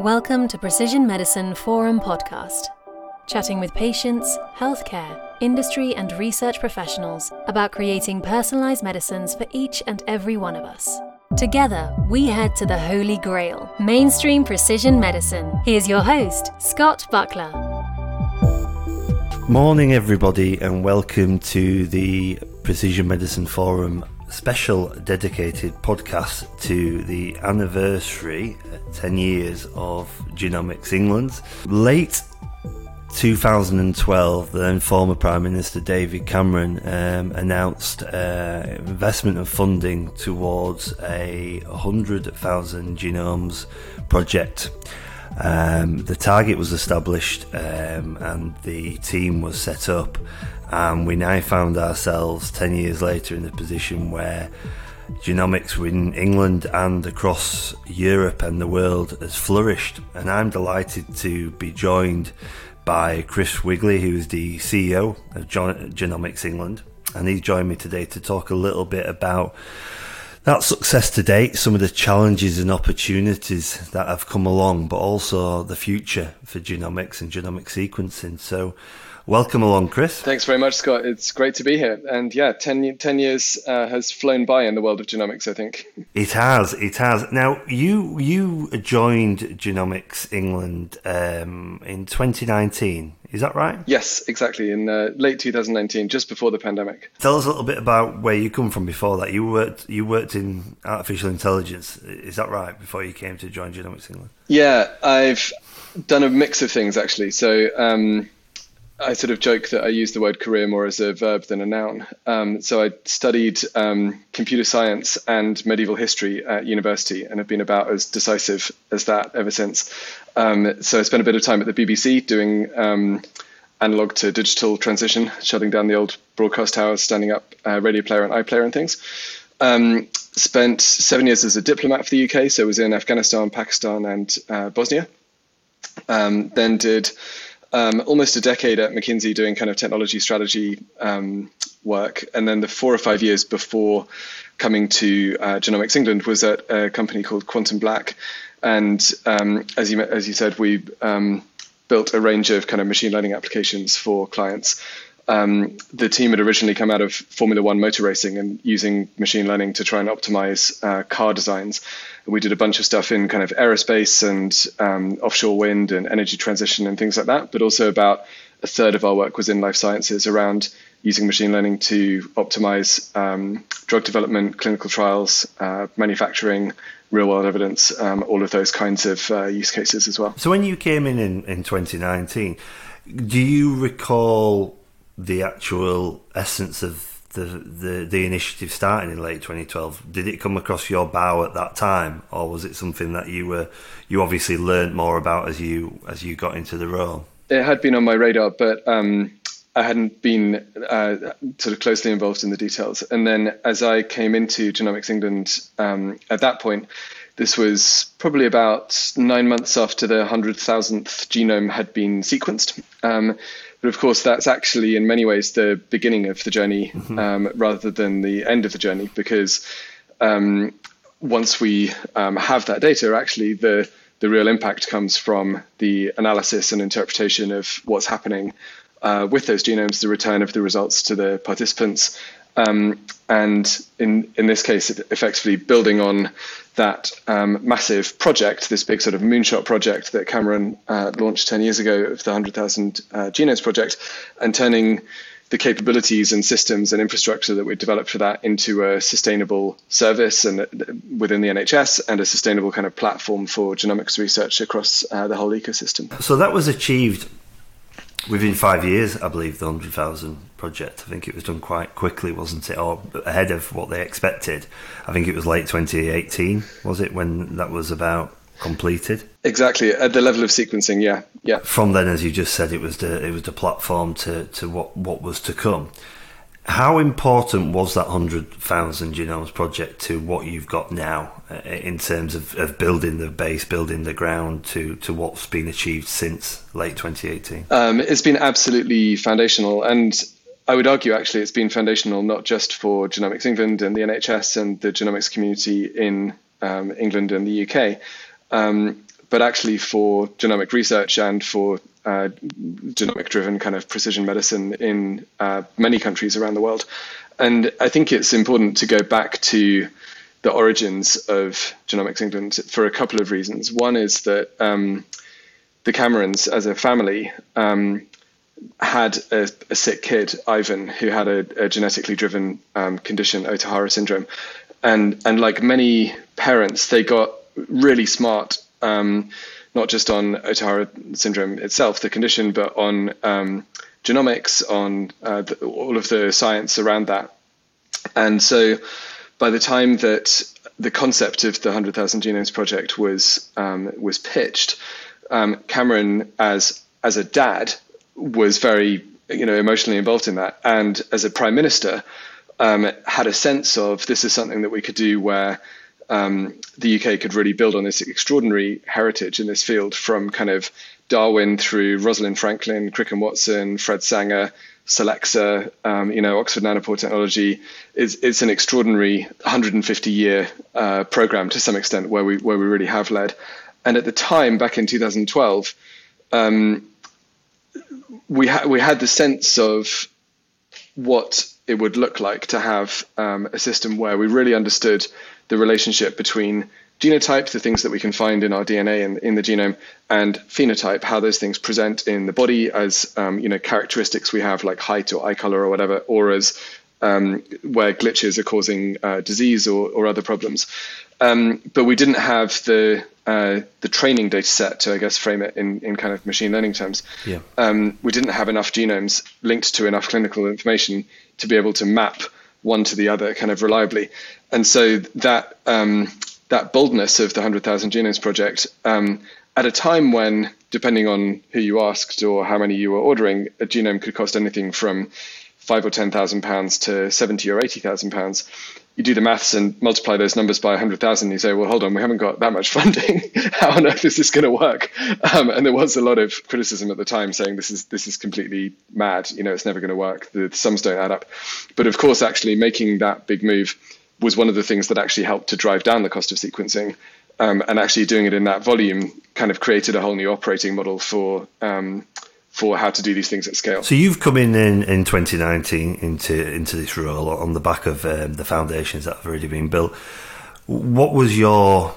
Welcome to Precision Medicine Forum podcast, chatting with patients, healthcare, industry, and research professionals about creating personalized medicines for each and every one of us. Together, we head to the Holy Grail, mainstream precision medicine. Here's your host, Scott Buckler. Morning, everybody, and welcome to the Precision Medicine Forum special dedicated podcast to the anniversary, uh, 10 years of Genomics England. Late 2012, the then former Prime Minister David Cameron um, announced uh, investment and funding towards a 100,000 genomes project. Um, the target was established um, and the team was set up and we now found ourselves 10 years later in the position where genomics in England and across Europe and the world has flourished. And I'm delighted to be joined by Chris Wigley, who is the CEO of Genomics England. And he's joined me today to talk a little bit about that success to date, some of the challenges and opportunities that have come along, but also the future for genomics and genomic sequencing. So, Welcome along, Chris. Thanks very much, Scott. It's great to be here. And yeah, 10, 10 years uh, has flown by in the world of genomics, I think. It has. It has. Now, you you joined Genomics England um, in 2019. Is that right? Yes, exactly. In uh, late 2019, just before the pandemic. Tell us a little bit about where you come from before that. You worked you worked in artificial intelligence. Is that right? Before you came to join Genomics England? Yeah, I've done a mix of things actually. So. Um, I sort of joke that I use the word career more as a verb than a noun. Um, so I studied um, computer science and medieval history at university and have been about as decisive as that ever since. Um, so I spent a bit of time at the BBC doing um, analog to digital transition, shutting down the old broadcast towers, standing up uh, radio player and iPlayer and things. Um, spent seven years as a diplomat for the UK, so was in Afghanistan, Pakistan, and uh, Bosnia. Um, then did um, almost a decade at McKinsey doing kind of technology strategy um, work, and then the four or five years before coming to uh, Genomics England was at a company called Quantum Black, and um, as you as you said, we um, built a range of kind of machine learning applications for clients. Um, the team had originally come out of Formula One motor racing and using machine learning to try and optimize uh, car designs. We did a bunch of stuff in kind of aerospace and um, offshore wind and energy transition and things like that, but also about a third of our work was in life sciences around using machine learning to optimize um, drug development, clinical trials, uh, manufacturing, real world evidence, um, all of those kinds of uh, use cases as well. So, when you came in, in in 2019, do you recall the actual essence of the, the, the initiative starting in late 2012 did it come across your bow at that time or was it something that you were you obviously learned more about as you as you got into the role? It had been on my radar but um, I hadn't been uh, sort of closely involved in the details. And then as I came into Genomics England um, at that point this was probably about nine months after the 100,000th genome had been sequenced. Um, but of course, that's actually in many ways the beginning of the journey mm-hmm. um, rather than the end of the journey, because um, once we um, have that data, actually the the real impact comes from the analysis and interpretation of what's happening uh, with those genomes, the return of the results to the participants, um, and in in this case, effectively building on that um, massive project, this big sort of moonshot project that Cameron uh, launched 10 years ago of the 100,000 uh, Genomes Project, and turning the capabilities and systems and infrastructure that we developed for that into a sustainable service and uh, within the NHS and a sustainable kind of platform for genomics research across uh, the whole ecosystem. So that was achieved within five years, I believe, the 100,000 project. I think it was done quite quickly, wasn't it? Or ahead of what they expected. I think it was late 2018, was it, when that was about completed? Exactly. At the level of sequencing, yeah. Yeah. From then, as you just said, it was the, it was the platform to, to what, what was to come. How important was that 100,000 genomes project to what you've got now uh, in terms of, of building the base, building the ground to, to what's been achieved since late 2018? Um, it's been absolutely foundational. And I would argue actually it's been foundational not just for Genomics England and the NHS and the genomics community in um, England and the UK, um, but actually for genomic research and for uh, genomic driven kind of precision medicine in uh, many countries around the world. And I think it's important to go back to the origins of Genomics England for a couple of reasons. One is that um, the Camerons, as a family, um, had a, a, sick kid, Ivan, who had a, a genetically driven um, condition, Ohtahara syndrome, and and like many parents, they got really smart, um, not just on Ohtahara syndrome itself, the condition, but on um, genomics, on uh, the, all of the science around that, and so by the time that the concept of the 100,000 Genomes Project was um, was pitched, um, Cameron, as as a dad, was very you know emotionally involved in that, and as a prime minister, um, had a sense of this is something that we could do where um, the UK could really build on this extraordinary heritage in this field from kind of Darwin through Rosalind Franklin, Crick and Watson, Fred Sanger, Solexa, um, you know, Oxford Nanopore Technology is it's an extraordinary 150 year uh, program to some extent where we where we really have led. And at the time, back in 2012, um, we had we had the sense of what it would look like to have um, a system where we really understood the relationship between genotype, the things that we can find in our DNA and in the genome, and phenotype, how those things present in the body as um, you know characteristics we have like height or eye color or whatever, or as um, where glitches are causing uh, disease or, or other problems. Um, but we didn't have the uh, the training data set to, I guess, frame it in, in kind of machine learning terms. Yeah. Um, we didn't have enough genomes linked to enough clinical information to be able to map one to the other kind of reliably. And so that um, that boldness of the 100,000 Genomes Project um, at a time when, depending on who you asked or how many you were ordering, a genome could cost anything from five or ten thousand pounds to seventy or eighty thousand pounds. You do the maths and multiply those numbers by hundred thousand. You say, well, hold on, we haven't got that much funding. how on earth is this going to work? Um, and there was a lot of criticism at the time saying this is this is completely mad. You know, it's never going to work. The sums don't add up. But of course, actually making that big move was one of the things that actually helped to drive down the cost of sequencing. Um, and actually doing it in that volume kind of created a whole new operating model for um, for how to do these things at scale. So you've come in in, in 2019 into into this role on the back of um, the foundations that have already been built. What was your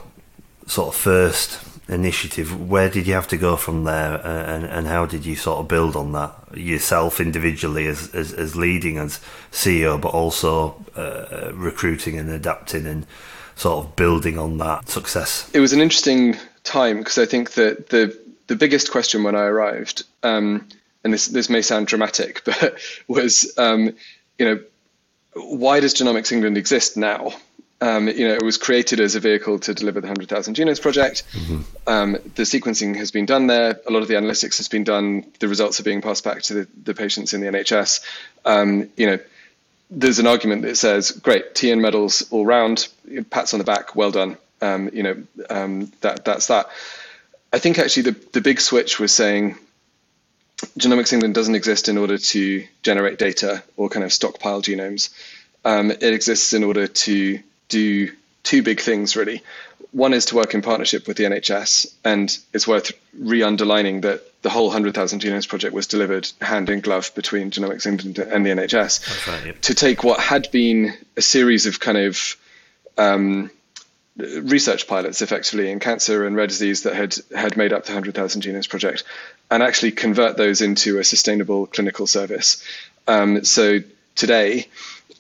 sort of first initiative? Where did you have to go from there, uh, and and how did you sort of build on that yourself individually as as, as leading as CEO, but also uh, recruiting and adapting and sort of building on that success? It was an interesting time because I think that the the biggest question when I arrived, um, and this this may sound dramatic, but was um, you know why does Genomics England exist now? Um, you know, it was created as a vehicle to deliver the 100,000 Genomes project. Mm-hmm. Um, the sequencing has been done there. A lot of the analytics has been done. The results are being passed back to the, the patients in the NHS. Um, you know, there's an argument that says, great, TN medals all round, pats on the back, well done. Um, you know, um, that that's that. I think actually the, the big switch was saying Genomics England doesn't exist in order to generate data or kind of stockpile genomes. Um, it exists in order to do two big things really. One is to work in partnership with the NHS, and it's worth re-underlining that the whole 100,000 Genomes project was delivered hand in glove between Genomics England and the NHS right, yep. to take what had been a series of kind of um, research pilots effectively in cancer and rare disease that had had made up the 100,000 Genomes project and actually convert those into a sustainable clinical service. Um, so today,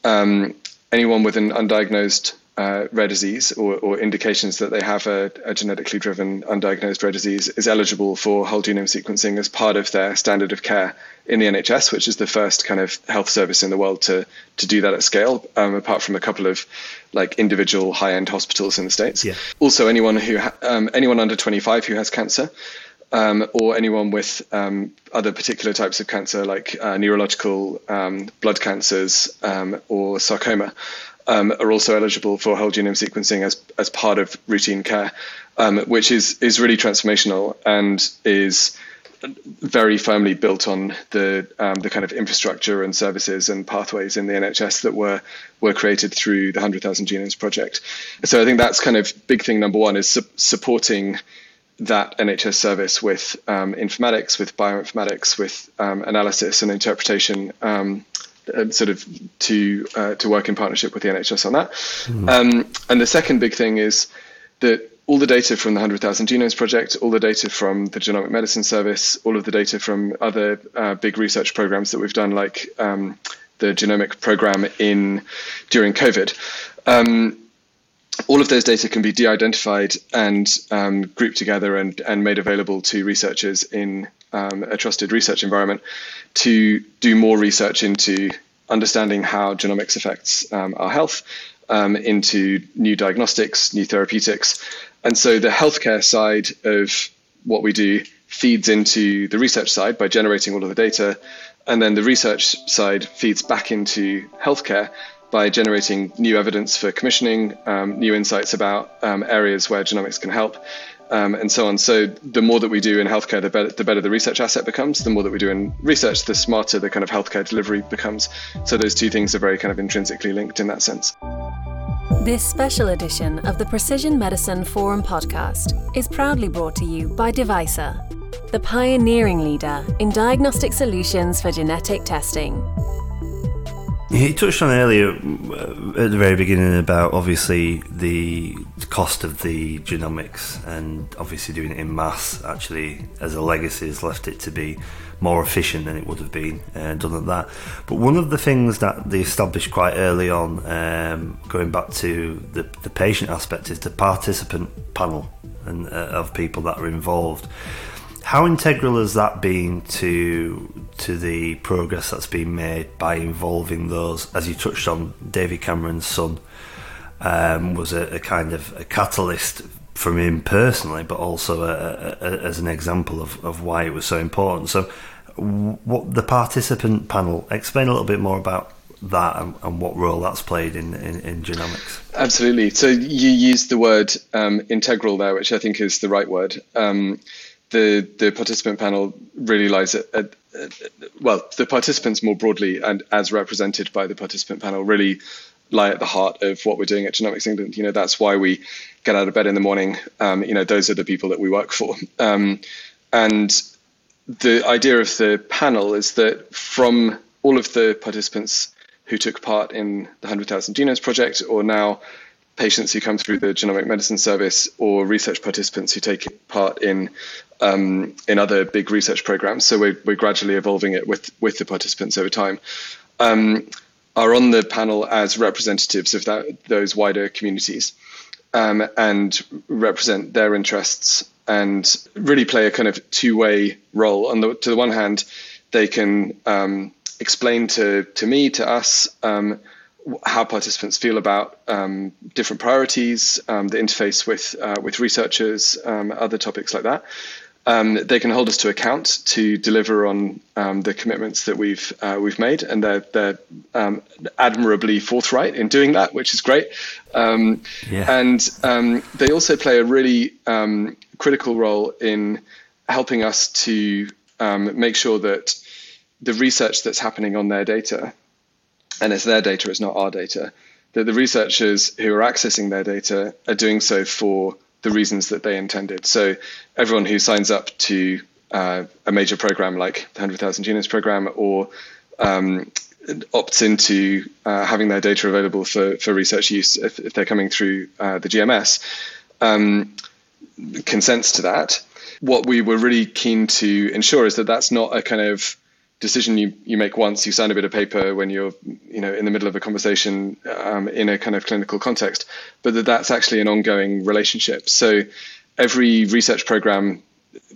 um, anyone with an undiagnosed uh, rare disease or, or, indications that they have a, a, genetically driven undiagnosed rare disease is eligible for whole genome sequencing as part of their standard of care in the NHS, which is the first kind of health service in the world to to do that at scale. Um, apart from a couple of like individual high end hospitals in the states. Yeah. Also, anyone who ha- um, anyone under 25 who has cancer. Um, or anyone with um, other particular types of cancer, like uh, neurological um, blood cancers um, or sarcoma, um, are also eligible for whole genome sequencing as as part of routine care, um, which is is really transformational and is very firmly built on the um, the kind of infrastructure and services and pathways in the NHS that were were created through the Hundred Thousand Genomes project. So I think that's kind of big thing number one is su- supporting that NHS service with um, informatics, with bioinformatics, with um, analysis and interpretation, um, sort of to uh, to work in partnership with the NHS on that. Mm. and the second big thing is that all the data from the 100,000 Genomes Project, all the data from the Genomic Medicine Service, all of the data from other uh, big research programs that we've done, like um, the genomic program in during COVID. Um, all of those data can be de-identified and um, grouped together and, and made available to researchers in um, a trusted research environment to do more research into understanding how genomics affects um, our health, um, into new diagnostics, new therapeutics. And so the healthcare side of what we do feeds into the research side by generating all of the data. And then the research side feeds back into healthcare by generating new evidence for commissioning, um, new insights about um, areas where genomics can help, um, and so on. So the more that we do in healthcare, the better, the better the research asset becomes. The more that we do in research, the smarter the kind of healthcare delivery becomes. So those two things are very kind of intrinsically linked in that sense. This special edition of the Precision Medicine Forum podcast is proudly brought to you by Devyser, the pioneering leader in diagnostic solutions for genetic testing. You touched on earlier uh, at the very beginning about obviously the cost of the genomics and obviously doing it in mass actually as a legacy has left it to be more efficient than it would have been uh, done at that. But one of the things that they established quite early on, um, going back to the, the patient aspect, is the participant panel and uh, of people that are involved. How integral has that been to to the progress that's been made by involving those, as you touched on, David Cameron's son um, was a, a, kind of a catalyst from him personally, but also a, a, as an example of, of why it was so important. So, what the participant panel explain a little bit more about that and, and what role that's played in, in, in, genomics. Absolutely. So you used the word um, integral there, which I think is the right word. Um, the the participant panel really lies at, at, at, well, the participants more broadly and as represented by the participant panel really lie at the heart of what we're doing at Genomics England. You know, that's why we get out of bed in the morning. Um, you know, those are the people that we work for. Um, and the idea of the panel is that from all of the participants who took part in the 100,000 Genomes Project, or now patients who come through the Genomic Medicine Service, or research participants who take part in um, in other big research programs. So we're, we're gradually evolving it with with the participants over time. Um, are on the panel as representatives of that, those wider communities um, and represent their interests and really play a kind of two-way role. On the to the one hand, they can um, explain to to me to us um, how participants feel about um, different priorities, um, the interface with uh, with researchers, um, other topics like that, um, they can hold us to account to deliver on um, the commitments that we've uh, we've made, and they're they're um, admirably forthright in doing that, which is great. Um, yeah. And um, they also play a really um, critical role in helping us to make sure that the research that's happening on their data, and it's their data, it's not our data, that the researchers who are accessing their data are doing so for the reasons that they intended. So everyone who signs up to uh, a major program like the 100,000 Genomes program or um, opts into uh, having their data available for, for research use if, if they're coming through uh, the GMS um, consents to that. What we were really keen to ensure is that that's not a kind of decision you, you make once you sign a bit of paper when you're you know in the middle of a conversation um, in a kind of clinical context but that that's actually an ongoing relationship. So every research program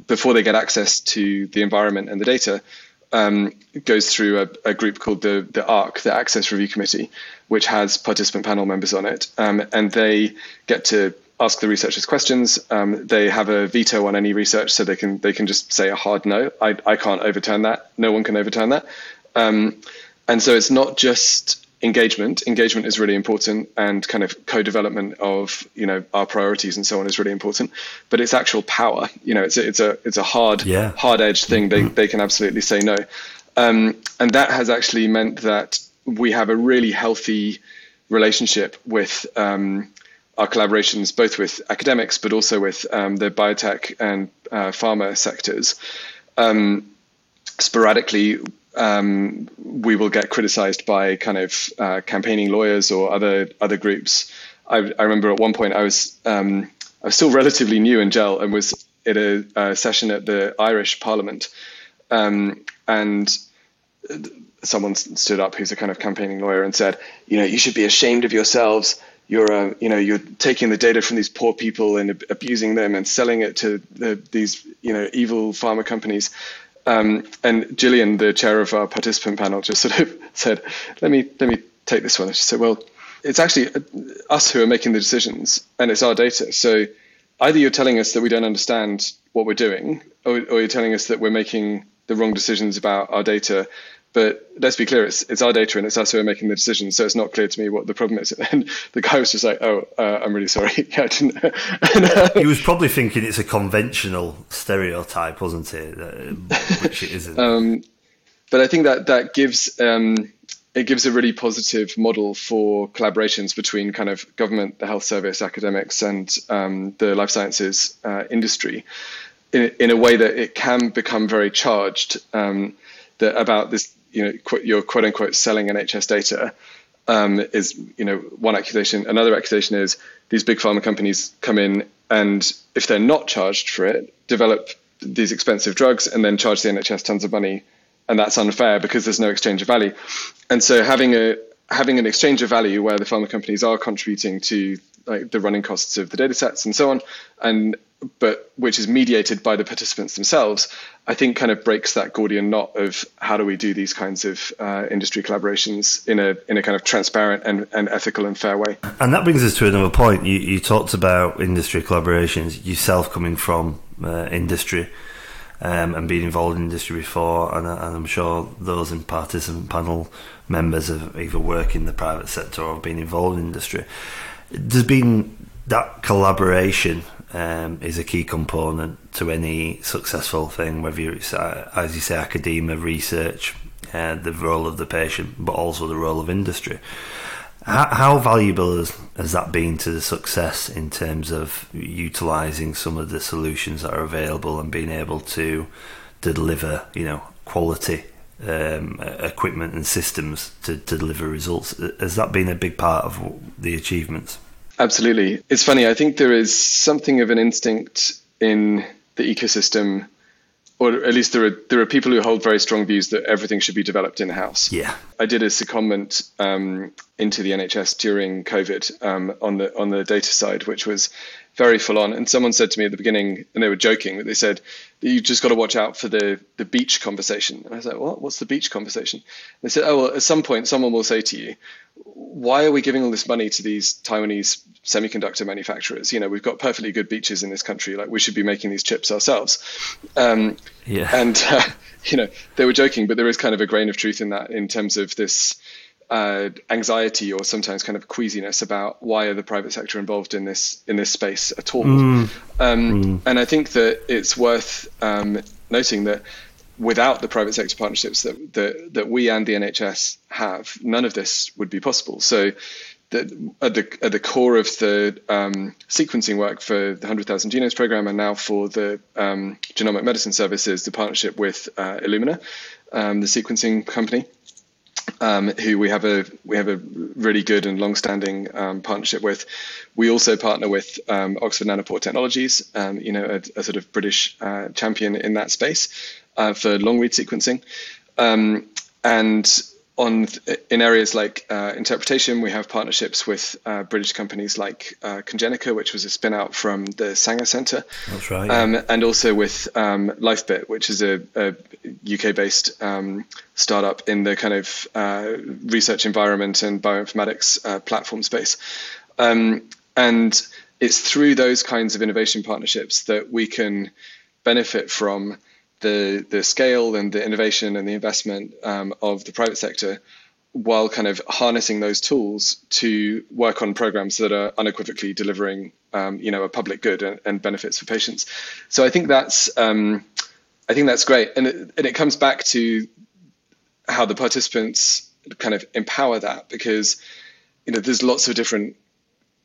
before they get access to the environment and the data um, goes through a, a, group called the the ARC, the Access Review Committee, which has participant panel members on it, um, and they get to ask the researchers questions. Um, they have a veto on any research, so they can they can just say a hard no. I, I can't overturn that. No one can overturn that. Um, and so it's not just engagement. Engagement is really important, and kind of co-development of you know our priorities and so on is really important. But it's actual power. You know, it's a, it's a it's a hard yeah. hard edged thing. They they can absolutely say no, um, and that has actually meant that we have a really healthy relationship with um, our collaborations both with academics but also with um, the biotech and uh, pharma sectors. Um, sporadically, um, we will get criticized by kind of uh, campaigning lawyers or other other groups. I, I remember at one point I was um, I was still relatively new in GEL and was at a, a session at the Irish Parliament, um, and someone stood up who's a kind of campaigning lawyer and said, you know, you should be ashamed of yourselves. You're, uh, you know, you're taking the data from these poor people and abusing them and selling it to the, these, you know, evil pharma companies. Um, and Gillian, the chair of our participant panel, just sort of said, "Let me let me take this one." She said, "Well, it's actually uh, us who are making the decisions, and it's our data. So either you're telling us that we don't understand what we're doing, or, or you're telling us that we're making the wrong decisions about our data, but let's be clear, it's, it's our data and it's us who are making the decisions. So it's not clear to me what the problem is. And the guy was just like, oh, uh, I'm really sorry. yeah, I didn't. Uh, he was probably thinking it's a conventional stereotype, wasn't it? Which it isn't. Um, but I think that that gives um, it gives a really positive model for collaborations between kind of government, the health service, academics, and um, the life sciences uh, industry in, in a way that it can become very charged um, that about this you know your quote unquote selling NHS data um, is you know one accusation. Another accusation is these big pharma companies come in and if they're not charged for it, develop these expensive drugs and then charge the NHS tons of money, and that's unfair because there's no exchange of value. And so having a having an exchange of value where the pharma companies are contributing to like the running costs of the data sets and so on, and but which is mediated by the participants themselves, I think kind of breaks that Gordian knot of how do we do these kinds of uh, industry collaborations in a in a kind of transparent and, and ethical and fair way. And that brings us to another point. You, you talked about industry collaborations, yourself coming from uh, industry. Um, and being involved in industry before, and, and, I'm sure those in participant panel members have either worked in the private sector or been involved in industry. There's been that collaboration um, is a key component to any successful thing, whether it's, uh, as you say, academia, research, uh, the role of the patient, but also the role of industry. How, how valuable has, has, that been to the success in terms of utilising some of the solutions that are available and being able to, to deliver, you know, quality um, equipment and systems to, to deliver results? Has that been a big part of the achievements? Absolutely. It's funny. I think there is something of an instinct in the ecosystem, or at least there are there are people who hold very strong views that everything should be developed in house. Yeah. I did a secondment um, into the NHS during COVID um, on the on the data side, which was very full on. And someone said to me at the beginning, and they were joking, but they said, you just got to watch out for the, the beach conversation. And I was like, what? What's the beach conversation? And they said, oh, well, at some point, someone will say to you, why are we giving all this money to these Taiwanese semiconductor manufacturers? You know, we've got perfectly good beaches in this country. Like, we should be making these chips ourselves. Um, yeah. And, uh, you know, they were joking, but there is kind of a grain of truth in that in terms of this uh, anxiety or sometimes kind of queasiness about why are the private sector involved in this in this space at all. Mm. Um, mm. And I think that it's worth um, noting that without the private sector partnerships that, that that we and the NHS have, none of this would be possible. So. at the at the core of the um, sequencing work for the 100,000 Genomes program and now for the um, Genomic Medicine Services, the partnership with uh, Illumina, um, the sequencing company, um, who we have a we have a really good and long-standing um, partnership with. We also partner with um, Oxford Nanopore Technologies, um, you know, a, a, sort of British uh, champion in that space uh, for long-read sequencing, um, and on in areas like uh, interpretation, we have partnerships with uh, British companies like uh, Congenica, which was a spin out from the Sanger Centre. That's right. Um, and also with um, LifeBit, which is a, a UK based um, startup in the kind of uh, research environment and bioinformatics uh, platform space. Um, and it's through those kinds of innovation partnerships that we can benefit from the the scale and the innovation and the investment um, of the private sector while kind of harnessing those tools to work on programs that are unequivocally delivering um, you know a public good and, and, benefits for patients so I think that's um, I think that's great and it, and it comes back to how the participants kind of empower that because you know there's lots of different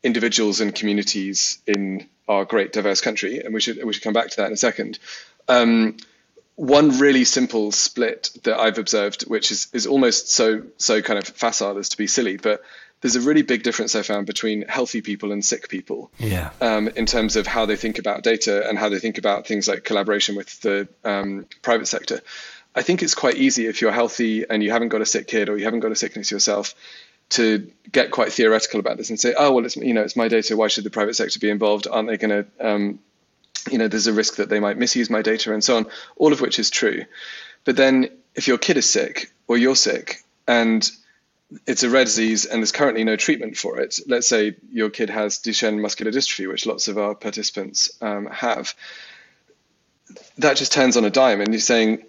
individuals and communities in our great diverse country, and we should we should come back to that in a second. Um, one really simple split that I've observed, which is is almost so so kind of facile as to be silly, but there's a really big difference I found between healthy people and sick people. Yeah. Um, in terms of how they think about data and how they think about things like collaboration with the um, private sector. I think it's quite easy if you're healthy and you haven't got a sick kid or you haven't got a sickness yourself to get quite theoretical about this and say, oh well, it's you know it's my data. Why should the private sector be involved? Aren't they going to um, you know there's a risk that they might misuse my data and so on. All of which is true. But then if your kid is sick or you're sick and it's a rare disease and there's currently no treatment for it. Let's say your kid has Duchenne muscular dystrophy, which lots of our participants um, have. That just turns on a dime, and you're saying,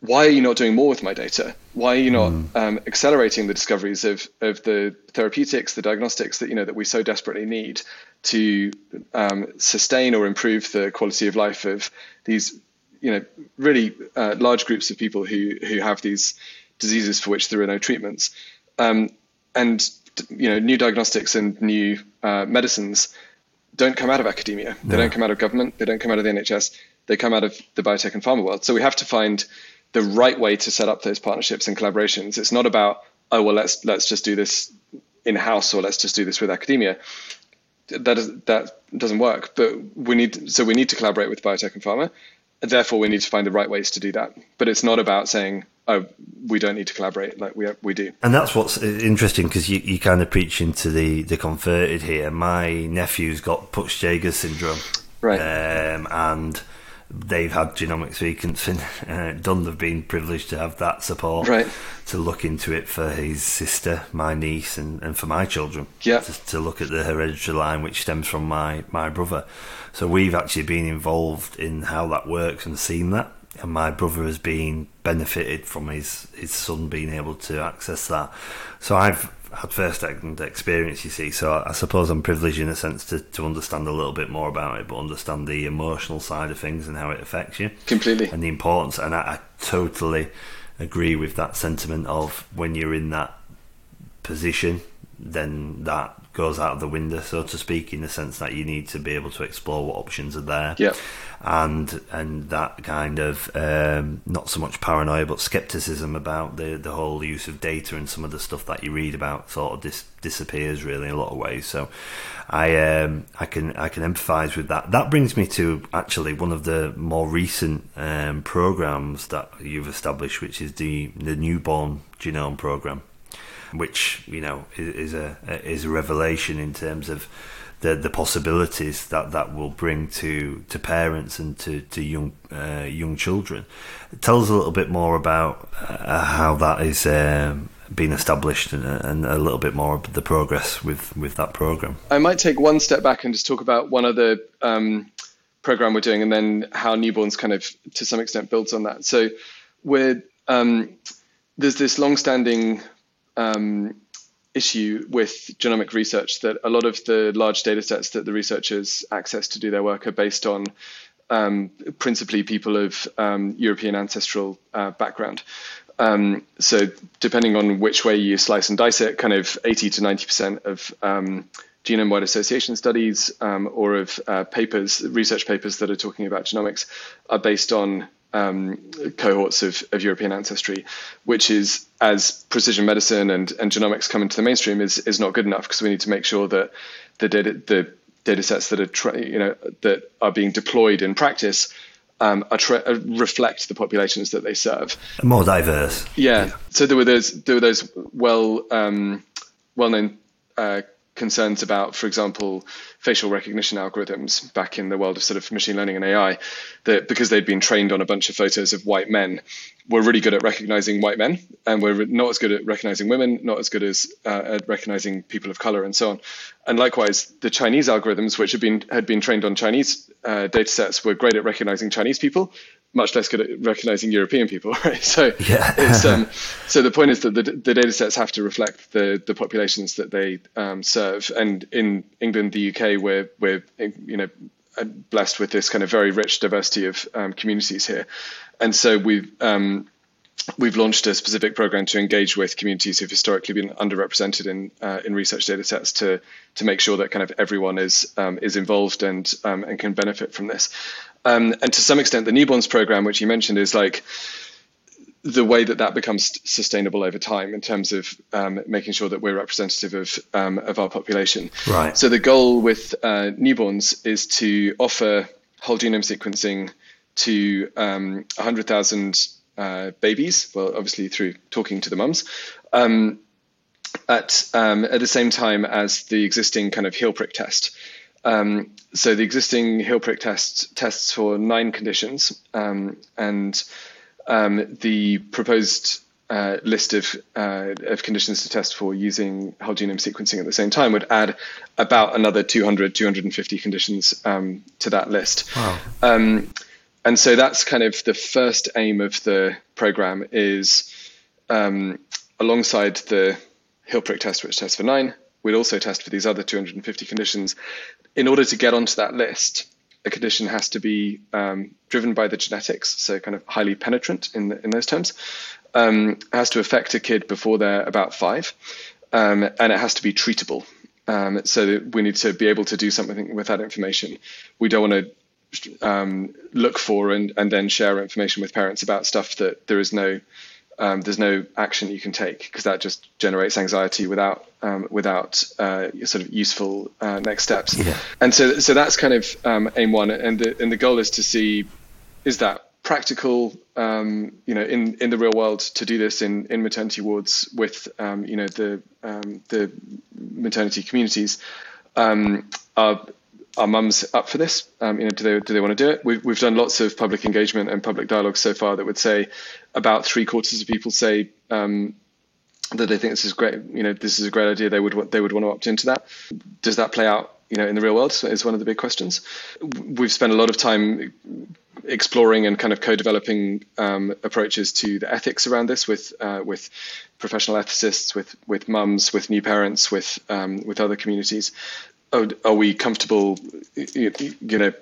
why are you not doing more with my data? Why are you not mm. um, accelerating the discoveries of, of the therapeutics, the diagnostics that you know that we so desperately need to um, sustain or improve the quality of life of these, you know, really uh, large groups of people who who have these diseases for which there are no treatments. Um, and you know, new diagnostics and new uh, medicines don't come out of academia. They don't come out of government. They don't come out of the NHS. They come out of the biotech and pharma world. So we have to find the right way to set up those partnerships and collaborations. It's not about oh well let's let's just do this in house or let's just do this with academia. That is, that doesn't work. But we need so we need to collaborate with biotech and pharma. And therefore, we need to find the right ways to do that. But it's not about saying oh, we don't need to collaborate like we we do. And that's what's interesting because you, you kind of preach into the the converted here. My nephew's got Peutz-Jeghers syndrome, right, um, and they've had genomic sequencing uh, done. They've been privileged to have that support, right, to look into it for his sister, my niece, and, and for my children. Yeah, to, to look at the hereditary line which stems from my my brother. So we've actually been involved in how that works and seen that and my brother has been benefited from his his son being able to access that. So I've had first hand experience, you see. So I suppose I'm privileged in a sense to, to understand a little bit more about it, but understand the emotional side of things and how it affects you completely and the importance. And I, I totally agree with that sentiment of when you're in that position, then that goes out of the window, so to speak, in the sense that you need to be able to explore what options are there. Yeah and and that kind of um, not so much paranoia but skepticism about the the whole use of data and some of the stuff that you read about sort of dis- disappears really in a lot of ways. So I um, I can I can empathise with that. That brings me to actually one of the more recent um, programs that you've established, which is the the newborn genome program, which you know is, a is a revelation in terms of the the possibilities that that will bring to to parents and to to young uh, young children. Tell us a little bit more about uh, how that is. Um, been established and, and, a little bit more of the progress with, with that program. I might take one step back and just talk about one other um, program we're doing, and then how newborns kind of to some extent builds on that. So, we're um, there's this long-standing um, issue with genomic research that a lot of the large data sets that the researchers access to do their work are based on um, principally people of um, European ancestral uh, background. Um, so depending on which way you slice and dice it, kind of 80 to 90% of um, genome-wide association studies um, or of uh, papers, research papers that are talking about genomics are based on um, cohorts of, of European ancestry, which is as precision medicine and, and genomics come into the mainstream is is not good enough because we need to make sure that the data the data sets that are tra- you know that are being deployed in practice um, tra- uh, reflect the populations that they serve. More diverse. Yeah. yeah. So there were those there were those well um, well known uh, concerns about, for example, facial recognition algorithms back in the world of sort of machine learning and AI, that because they'd been trained on a bunch of photos of white men, were really good at recognizing white men, and were not as good at recognizing women, not as good as uh, at recognizing people of color, and so on. And likewise, the Chinese algorithms, which had been had been trained on Chinese uh, data sets, were great at recognizing Chinese people, much less good at recognizing European people, right? So, yeah. um, so the point is that the, the data sets have to reflect the, the populations that they um, serve. And in England, the UK, we're, we're you know, blessed with this kind of very rich diversity of um, communities here. And so we um, we've launched a specific program to engage with communities who've historically been underrepresented in uh, in research data sets to to make sure that kind of everyone is um, is involved and um, and can benefit from this. Um, and to some extent, the newborns program, which you mentioned, is like the way that that becomes sustainable over time in terms of um, making sure that we're representative of um, of our population. Right. So the goal with uh, newborns is to offer whole genome sequencing to um, 100,000 uh, babies. Well, obviously through talking to the mums. Um, at um, at the same time as the existing kind of heel prick test. Um, so the existing heel prick test tests for nine conditions, um, and um, the proposed uh, list of uh, of conditions to test for using whole genome sequencing at the same time would add about another 200 250 conditions um, to that list. Wow. Um, and so that's kind of the first aim of the program is um, alongside the heel prick test, which tests for nine, we'd also test for these other 250 conditions. In order to get onto that list, a condition has to be um, driven by the genetics, so kind of highly penetrant in in those terms. Um, has to affect a kid before they're about five, um, and it has to be treatable. Um, so we need to be able to do something with that information. We don't want to um, look for and, and then share information with parents about stuff that there is no um, there's no action you can take because that just generates anxiety without um, without uh, sort of useful uh, next steps. Yeah. And so so that's kind of um, aim one, and the and the goal is to see is that practical, um, you know, in, in the real world to do this in, in maternity wards with, um, you know, the um, the maternity communities. Um, are are mums up for this? Um, you know, do they do they want to do it? We've we've done lots of public engagement and public dialogue so far that would say about three quarters of people say um, that they think this is great. You know, this is a great idea. They would they would want to opt into that. Does that play out? You know, in the real world is one of the big questions. We've spent a lot of time exploring and kind of co-developing um, approaches to the ethics around this with uh, with professional ethicists, with with mums, with new parents, with um, with other communities. Are, are we comfortable? You, you, know,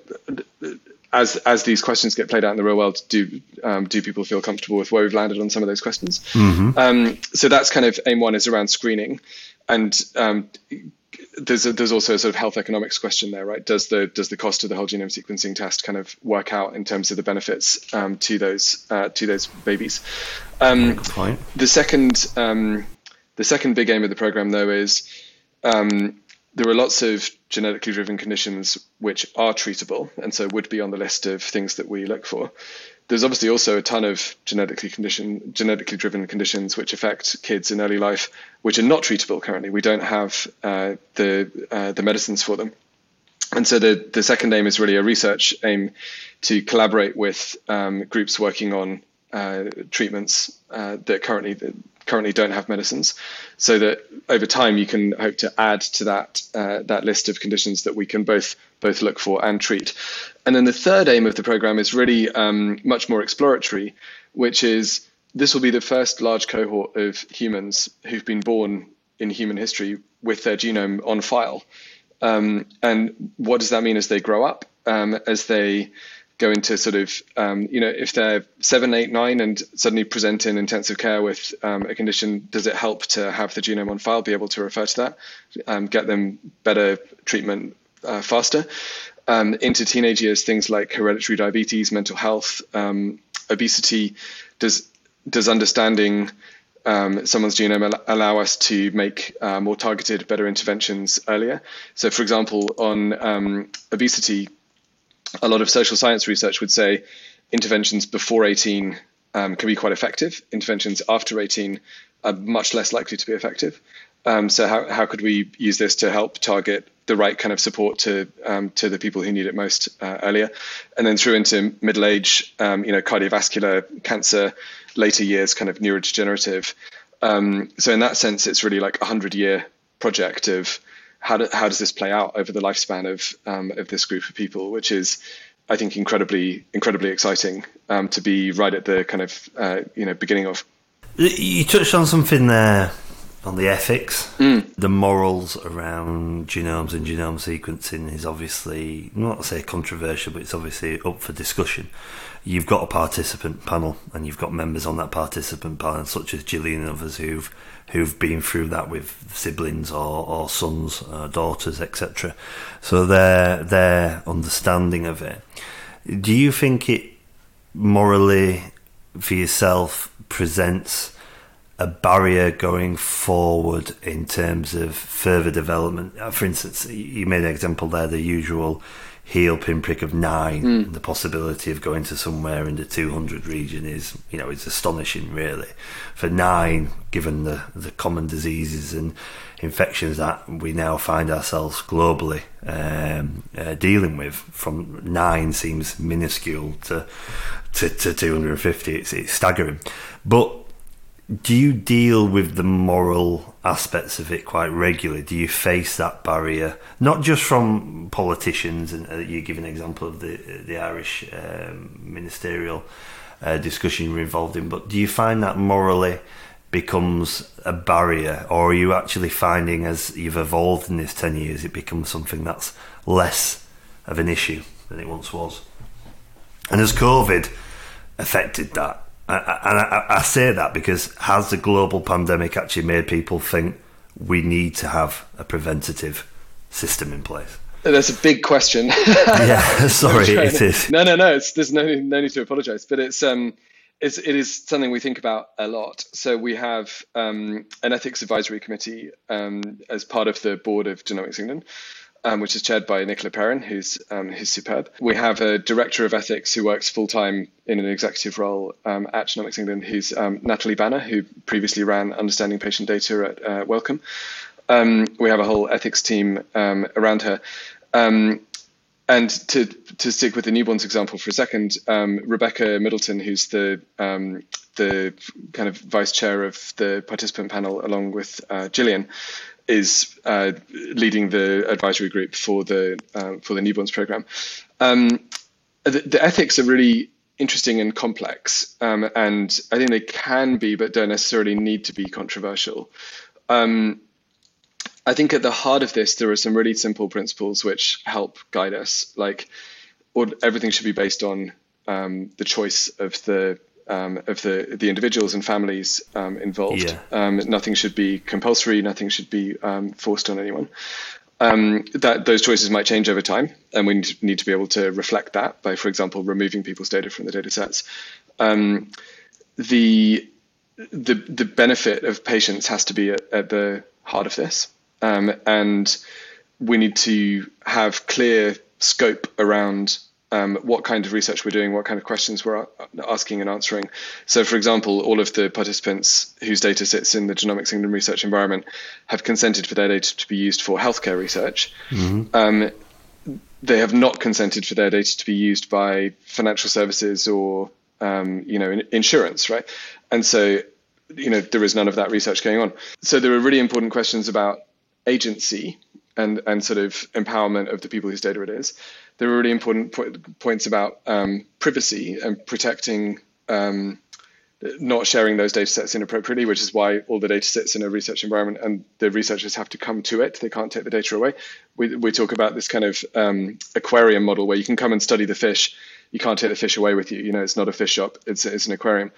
as as these questions get played out in the real world, do um, do people feel comfortable with where we've landed on some of those questions? Mm-hmm. Um, so that's kind of aim one is around screening, and um, there's a, there's also a sort of health economics question there, right? Does the does the cost of the whole genome sequencing test kind of work out in terms of the benefits um, to those uh, to those babies? Um, Good point. the second um, the second big aim of the program, though, is um, there are lots of genetically driven conditions which are treatable, and so would be on the list of things that we look for there's obviously also a ton of genetically condition, genetically driven conditions which affect kids in early life, which are not treatable currently. We don't have uh, the uh, the medicines for them, and so the the second aim is really a research aim to collaborate with um, groups working on uh, treatments uh, that currently currently don't have medicines, so that over time you can hope to add to that uh, that list of conditions that we can both both look for and treat. And then the third aim of the program is really um, much more exploratory, which is this will be the first large cohort of humans who've been born in human history with their genome on file. Um, and what does that mean as they grow up, um, as they go into sort of, um, you know, if they're seven, eight, nine, and suddenly present in intensive care with um, a condition, does it help to have the genome on file, be able to refer to that, um, get them better treatment uh, faster? um, into teenage years, things like hereditary diabetes, mental health, um, obesity. Does does understanding um, someone's genome allow us to make uh, more targeted, better interventions earlier? So, for example, on um, obesity, a lot of social science research would say interventions before 18 um, can be quite effective. Interventions after 18 are much less likely to be effective. Um, so how, how could we use this to help target the right kind of support to um, to the people who need it most uh, earlier, and then through into middle age, um, you know, cardiovascular cancer, later years, kind of neurodegenerative. Um, so in that sense, it's really like a hundred year project of how do, how does this play out over the lifespan of um, of this group of people, which is I think incredibly incredibly exciting um, to be right at the kind of uh, you know beginning of. You touched on something there on the ethics. Mm. The morals around genomes and genome sequencing is obviously, not to say controversial, but it's obviously up for discussion. You've got a participant panel, and you've got members on that participant panel, such as Gillian and others who've who've been through that with siblings or, or sons, or daughters, etc. So their their understanding of it. Do you think it morally for yourself presents a barrier going forward in terms of further development? Uh, for instance, you made an example there, the usual heel pinprick of nine. Mm. The possibility of going to somewhere in the 200 region is, you know, it's astonishing, really. For nine, given the, the common diseases and infections that we now find ourselves globally um, uh, dealing with, from nine seems minuscule to to, to 250. It's, it's staggering. But do you deal with the moral aspects of it quite regularly? Do you face that barrier, not just from politicians? And uh, you give an example of the the Irish um, ministerial uh, discussion you're involved in, but do you find that morally becomes a barrier, or are you actually finding as you've evolved in this ten years, it becomes something that's less of an issue than it once was? And as COVID affected that, and I, I, say that because has the global pandemic actually made people think we need to have a preventative system in place? That's a big question. yeah, sorry, it is. No, no, no. It's, there's no, no need to apologise, but it's um, it's it is something we think about a lot. So we have um, an ethics advisory committee um, as part of the board of Genomics England, um, which is chaired by Nicola Perrin, who's um, who's superb. We have a director of ethics who works full time in an executive role um, at Genomics England, who's um, Natalie Banner, who previously ran Understanding Patient Data at uh, Wellcome. Um, we have a whole ethics team um, around her. and to to stick with the newborns example for a second, Rebecca Middleton, who's the the kind of vice chair of the participant panel, along with uh, Gillian, is uh, leading the advisory group for the uh, for the newborns program. Um, the, the, ethics are really interesting and complex, um, and I think they can be, but don't necessarily need to be controversial. Um, I think at the heart of this, there are some really simple principles which help guide us. Like, everything should be based on um, the choice of the um, of the the individuals and families um, involved. Yeah. Um, nothing should be compulsory. Nothing should be um, forced on anyone. Um, that those choices might change over time, and we need to be able to reflect that by, for example, removing people's data from the data sets. Um, the the the benefit of patients has to be at, at the heart of this, and we need to have clear scope around um, what kind of research we're doing, what kind of questions we're asking and answering. So, for example, all of the participants whose data sits in the Genomics England research environment have consented for their data to be used for healthcare research. Mm-hmm. Um, they have not consented for their data to be used by financial services or, um, you know, insurance, right? And so, you know, there is none of that research going on. So there are really important questions about agency and and sort of empowerment of the people whose data it is there are really important po- points about um, privacy and protecting um, not sharing those data sets inappropriately, which is why all the data sits in a research environment and the researchers have to come to it. They can't take the data away. We, we talk about this kind of um, aquarium model where you can come and study the fish. You can't take the fish away with you. You know, it's not a fish shop, it's, it's an aquarium.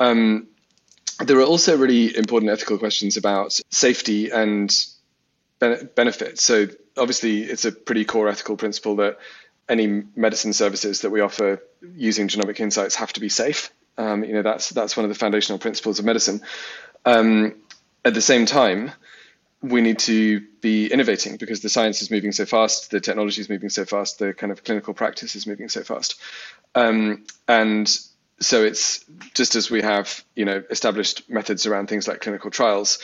Um, there are also really important ethical questions about safety and benefits. So obviously, it's a pretty core ethical principle that any medicine services that we offer using genomic insights have to be safe. Um, you know, that's that's one of the foundational principles of medicine. Um, at the same time, we need to be innovating because the science is moving so fast, the technology is moving so fast, the kind of clinical practice is moving so fast, um, and so it's just as we have you know established methods around things like clinical trials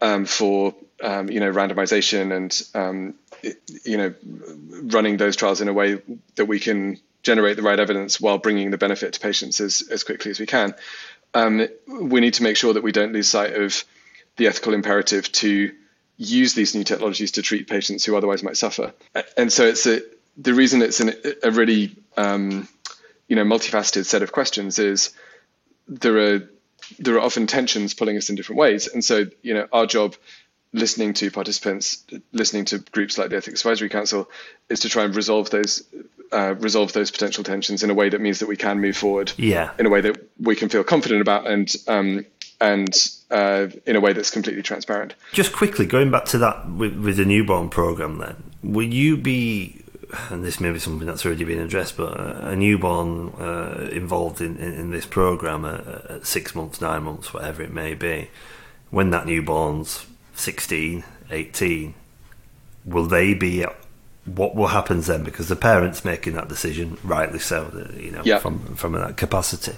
um, for um, you know randomization and um, you know running those trials in a way that we can generate the right evidence while bringing the benefit to patients as, as quickly as we can. Um, we need to make sure that we don't lose sight of the ethical imperative to use these new technologies to treat patients who otherwise might suffer. And so it's a, the reason it's an, a really um, you know multifaceted set of questions is there are there are often tensions pulling us in different ways. And so, you know, our job listening to participants, listening to groups like the Ethics Advisory Council, is to try and resolve those uh, resolve those potential tensions in a way that means that we can move forward. Yeah. In a way that we can feel confident about and um, and uh, in a way that's completely transparent. Just quickly going back to that with, with the newborn program, then will you be and this may be something that's already been addressed, but a newborn uh, involved in, in, in, this program at, at, six months, nine months, whatever it may be, when that newborn's 16, 18, will they be? What will happen then? Because the parents making that decision, rightly so, you know, yeah. from from that capacity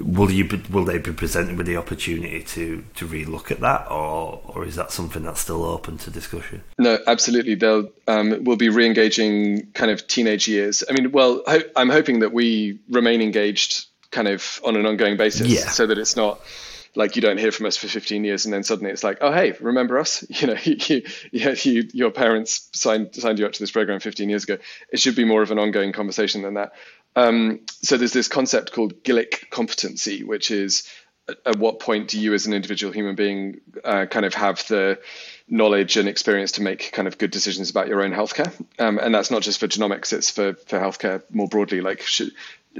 will you be, will they be presented with the opportunity to to relook at that, or or is that something that's still open to discussion? No, absolutely. They'll um, we'll be re-engaging kind of teenage years. I mean, well, ho- I'm hoping that we remain engaged kind of on an ongoing basis, yeah. so that it's not like you don't hear from us for 15 years and then suddenly it's like oh hey remember us you know you, you, you, your parents signed signed you up to this program 15 years ago it should be more of an ongoing conversation than that um, so there's this concept called Gillick competency, which is at what point do you as an individual human being uh, kind of have the knowledge and experience to make kind of good decisions about your own healthcare? Um, and that's not just for genomics it's for for healthcare more broadly like should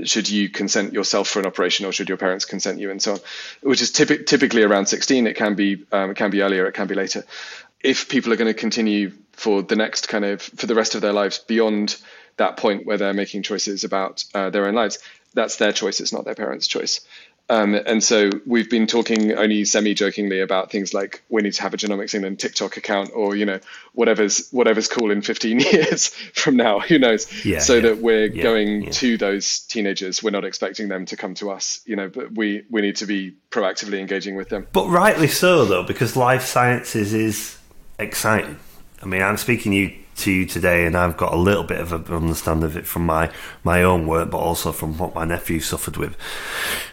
should you consent yourself for an operation or should your parents consent you and so on? Which is typ- typically around 16 it can be um, it can be earlier it can be later. If people are going to continue for the next kind of for the rest of their lives beyond that point where they're making choices about uh, their own lives. That's their choice. It's not their parents' choice. Um, and so we've been talking only semi-jokingly about things like we need to have a Genomics England TikTok account, or you know whatever's whatever's cool in 15 years from now. Who knows? Yeah, so yeah. that we're yeah, going to those teenagers. We're not expecting them to come to us. You know, but we we need to be proactively engaging with them. But rightly so, though, because life sciences is exciting. I mean, I'm speaking you to you today, and I've got a little bit of an understanding of it from my, my own work, but also from what my nephew suffered with.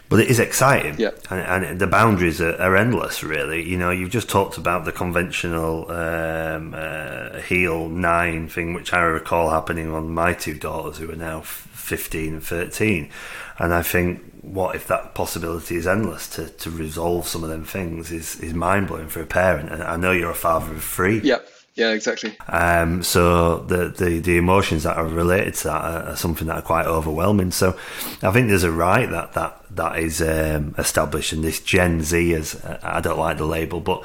But it is exciting, yeah. and, and the boundaries are, are, endless. Really, you know, you've just talked about the conventional um, uh, heel nine thing, which I recall happening on my two daughters, who are now fifteen and thirteen, and I think what if that possibility is endless to, to resolve some of them things is, is mind blowing for a parent. And I know you're a father of three. Yeah. Yeah, exactly. Um, so the, the, the emotions that are related to that are, are, something that are quite overwhelming. So I think there's a right that that that is um, established, and this Gen Z is I don't like the label, but.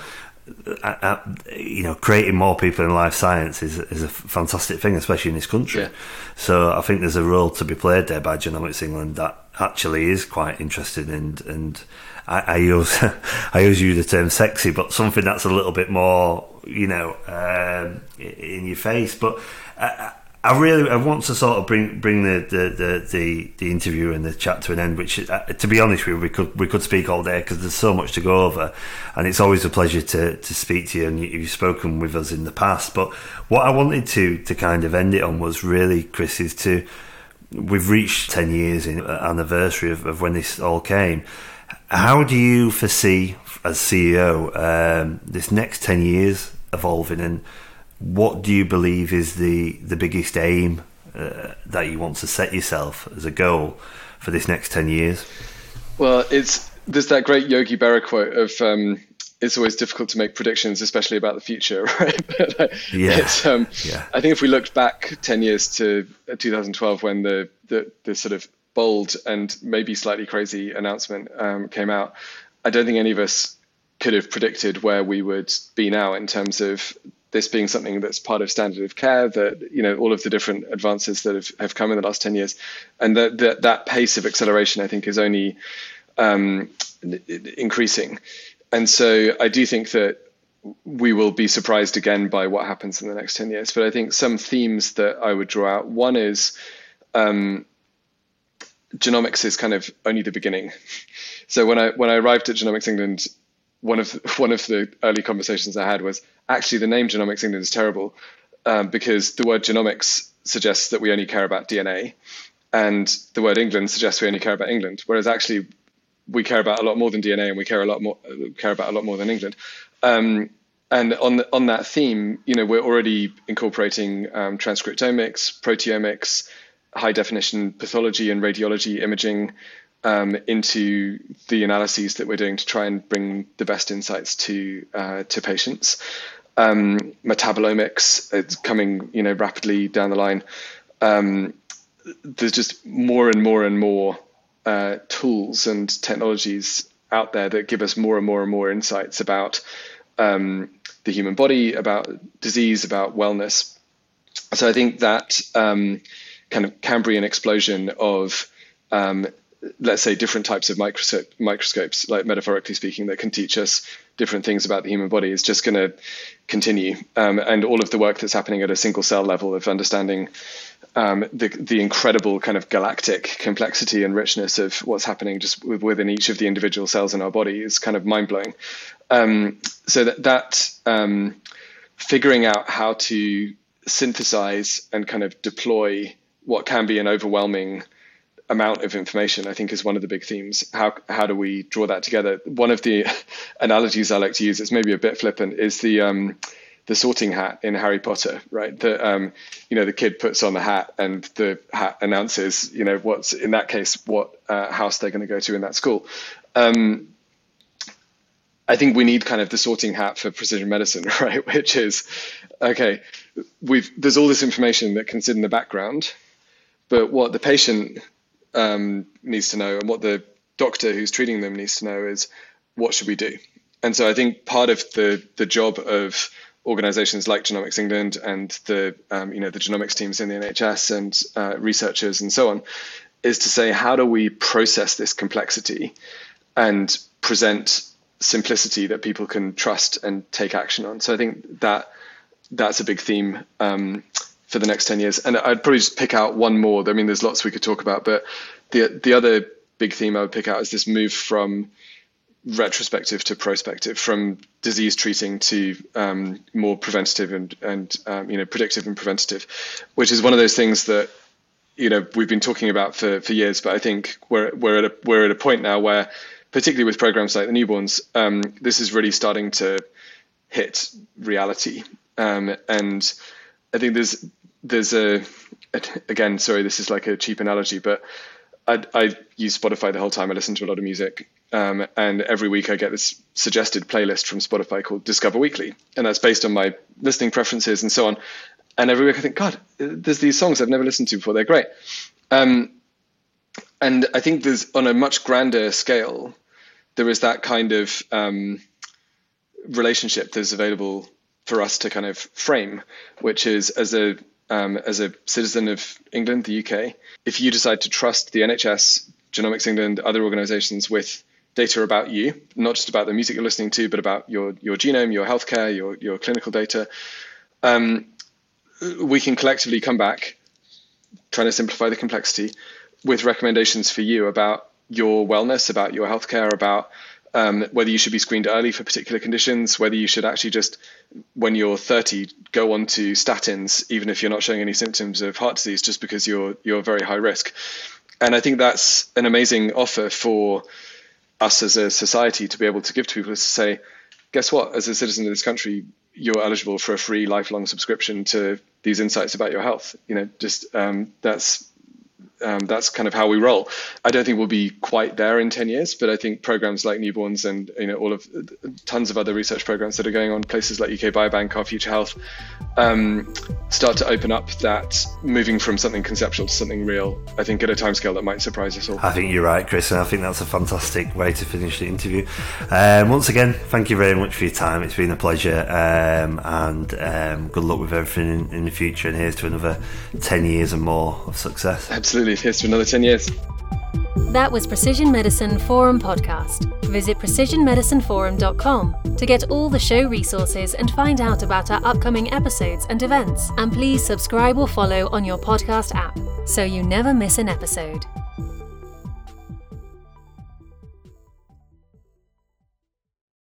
Uh, uh, you know, creating more people in life science is, is a fantastic thing, especially in this country. Yeah. So I think there's a role to be played there by Genomics England that actually is quite interesting and and I, I use I use use the term sexy, but something that's a little bit more you know um, in your face. But I, I, really I want to sort of bring bring the the, the, the, the interview and the chat to an end. Which, uh, to be honest you, we could we could speak all day because there's so much to go over, and it's always a pleasure to to speak to you. And you've spoken with us in the past, but what I wanted to to kind of end it on was really, Chris, is to we've reached 10 years in uh, anniversary of, of when this all came how do you foresee as ceo um, this next 10 years evolving and what do you believe is the the biggest aim uh, that you want to set yourself as a goal for this next 10 years well it's there's that great yogi berra quote of um, it's always difficult to make predictions, especially about the future, right? but, uh, yeah. Um, yeah. I think if we looked back 10 years to uh, 2012 when the, the, the sort of bold and maybe slightly crazy announcement um, came out, I don't think any of us could have predicted where we would be now in terms of this being something that's part of standard of care that you know all of the different advances that have, have come in the last 10 years and that that, that pace of acceleration i think is only um, increasing and so I do think that we will be surprised again by what happens in the next 10 years. But I think some themes that I would draw out one is um, genomics is kind of only the beginning. So when I when I arrived at Genomics England, one of one of the early conversations I had was actually the name Genomics England is terrible um, because the word genomics suggests that we only care about DNA, and the word England suggests we only care about England. Whereas actually we care about a lot more than DNA, and we care a lot more care about a lot more than England. Um, and on the, on that theme, you know, we're already incorporating um, transcriptomics, proteomics, high definition pathology and radiology imaging. Um, into the analyses that we're doing to try and bring the best insights to uh, to patients. Um, metabolomics, it's coming you know rapidly down the line. Um, there's just more and more and more uh, tools and technologies out there that give us more and more and more insights about um, the human body, about disease, about wellness. So I think that um, kind of Cambrian explosion of um, let's say different types of microscope, microscopes, like metaphorically speaking, that can teach us different things about the human body is just going to continue. Um, and all of the work that's happening at a single cell level of understanding um, the the incredible kind of galactic complexity and richness of what's happening just within each of the individual cells in our body is kind of mind blowing. Um, so that that um, figuring out how to synthesize and kind of deploy what can be an overwhelming amount of information, I think, is one of the big themes. How how do we draw that together? One of the analogies I like to use, it's maybe a bit flippant, is the um, the sorting hat in Harry Potter, right? The um, you know the kid puts on the hat and the hat announces, you know, what's in that case what uh, house they're going to go to in that school. Um, I think we need kind of the sorting hat for precision medicine, right? Which is okay. We've there's all this information that can sit in the background, but what the patient um, needs to know and what the doctor who's treating them needs to know is what should we do. And so I think part of the the job of organizations like Genomics England and the um, you know the genomics teams in the NHS and uh, researchers and so on is to say how do we process this complexity and present simplicity that people can trust and take action on. So I think that that's a big theme um, for the next 10 years. And I'd probably just pick out one more. I mean, there's lots we could talk about, but the, the other big theme I would pick out is this move from retrospective to prospective, from disease treating to um, more preventative and, and um, you know, predictive and preventative, which is one of those things that, you know, we've been talking about for, for years, but I think we're, we're, at a, we're at a point now where, particularly with programs like the newborns, um, this is really starting to hit reality. Um, and I think there's there's a again sorry this is like a cheap analogy but I, I use Spotify the whole time. I listen to a lot of music. Um, and every week I get this suggested playlist from Spotify called Discover Weekly. And that's based on my listening preferences and so on. And every week I think God there's these songs I've never listened to before. They're great. Um, and I think there's on a much grander scale there is that kind of um, relationship that's available for us to kind of frame, which is as a um, as a citizen of England, the UK, if you decide to trust the NHS, Genomics England, other organisations with data about you, not just about the music you're listening to, but about your your genome, your healthcare, your your clinical data, um, we can collectively come back, trying to simplify the complexity, with recommendations for you about your wellness, about your healthcare, about um, whether you should be screened early for particular conditions, whether you should actually just, when you're 30, go on to statins, even if you're not showing any symptoms of heart disease, just because you're you're very high risk. And I think that's an amazing offer for us as a society to be able to give to people is to say, guess what? As a citizen of this country, you're eligible for a free lifelong subscription to these insights about your health. You know, just um, that's um, that's kind of how we roll. I don't think we'll be quite there in 10 years, but I think programs like newborns and you know all of tons of other research programs that are going on, places like UK Biobank, Our Future Health, um, start to open up that moving from something conceptual to something real. I think at a timescale that might surprise us all. I think you're right, Chris, and I think that's a fantastic way to finish the interview. Um, once again, thank you very much for your time. It's been a pleasure, um, and um, good luck with everything in, in the future. And here's to another 10 years and more of success. Absolutely absolutely. Here's to another 10 years. That was Precision Medicine Forum podcast. Visit precisionmedicineforum.com to get all the show resources and find out about our upcoming episodes and events. And please subscribe or follow on your podcast app so you never miss an episode.